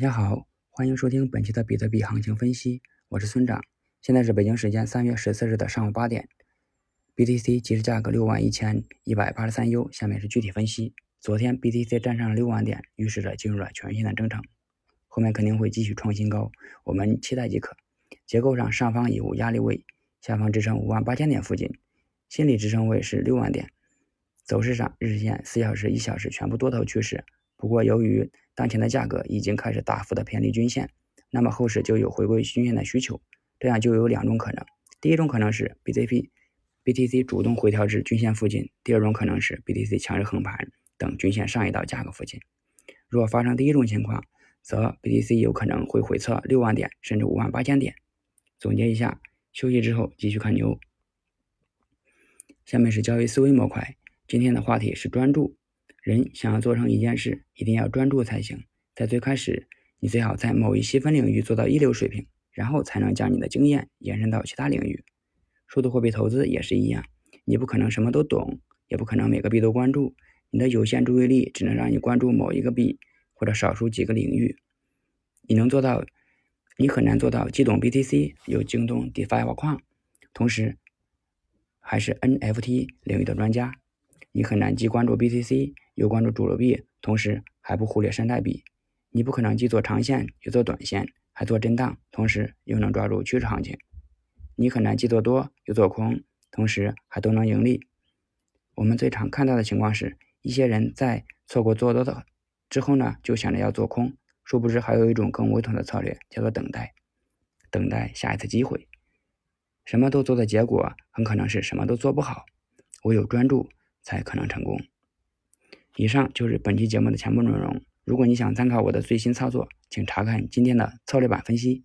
大家好，欢迎收听本期的比特币行情分析，我是村长。现在是北京时间三月十四日的上午八点，BTC 即时价格六万一千一百八十三 U。下面是具体分析。昨天 BTC 站上了六万点，预示着进入了全新的征程，后面肯定会继续创新高，我们期待即可。结构上，上方已无压力位，下方支撑五万八千点附近，心理支撑位是六万点。走势上，日线、四小时、一小时全部多头趋势。不过，由于当前的价格已经开始大幅的偏离均线，那么后市就有回归均线的需求。这样就有两种可能：第一种可能是 BTP BTC 主动回调至均线附近；第二种可能是 BTC 强势横盘，等均线上一道价格附近。若发生第一种情况，则 BTC 有可能会回测六万点甚至五万八千点。总结一下，休息之后继续看牛。下面是交易思维模块。今天的话题是专注。人想要做成一件事，一定要专注才行。在最开始，你最好在某一细分领域做到一流水平，然后才能将你的经验延伸到其他领域。数字货币投资也是一样，你不可能什么都懂，也不可能每个币都关注。你的有限注意力只能让你关注某一个币或者少数几个领域。你能做到，你很难做到既懂 BTC 又精通 DeFi 挖矿，同时还是 NFT 领域的专家。你很难既关注 BTC 又关注主流币，同时还不忽略山寨币。你不可能既做长线又做短线，还做震荡，同时又能抓住趋势行情。你很难既做多又做空，同时还都能盈利。我们最常看到的情况是，一些人在错过做多的之后呢，就想着要做空，殊不知还有一种更稳妥的策略，叫做等待，等待下一次机会。什么都做的结果，很可能是什么都做不好。唯有专注。才可能成功。以上就是本期节目的全部内容。如果你想参考我的最新操作，请查看今天的策略版分析。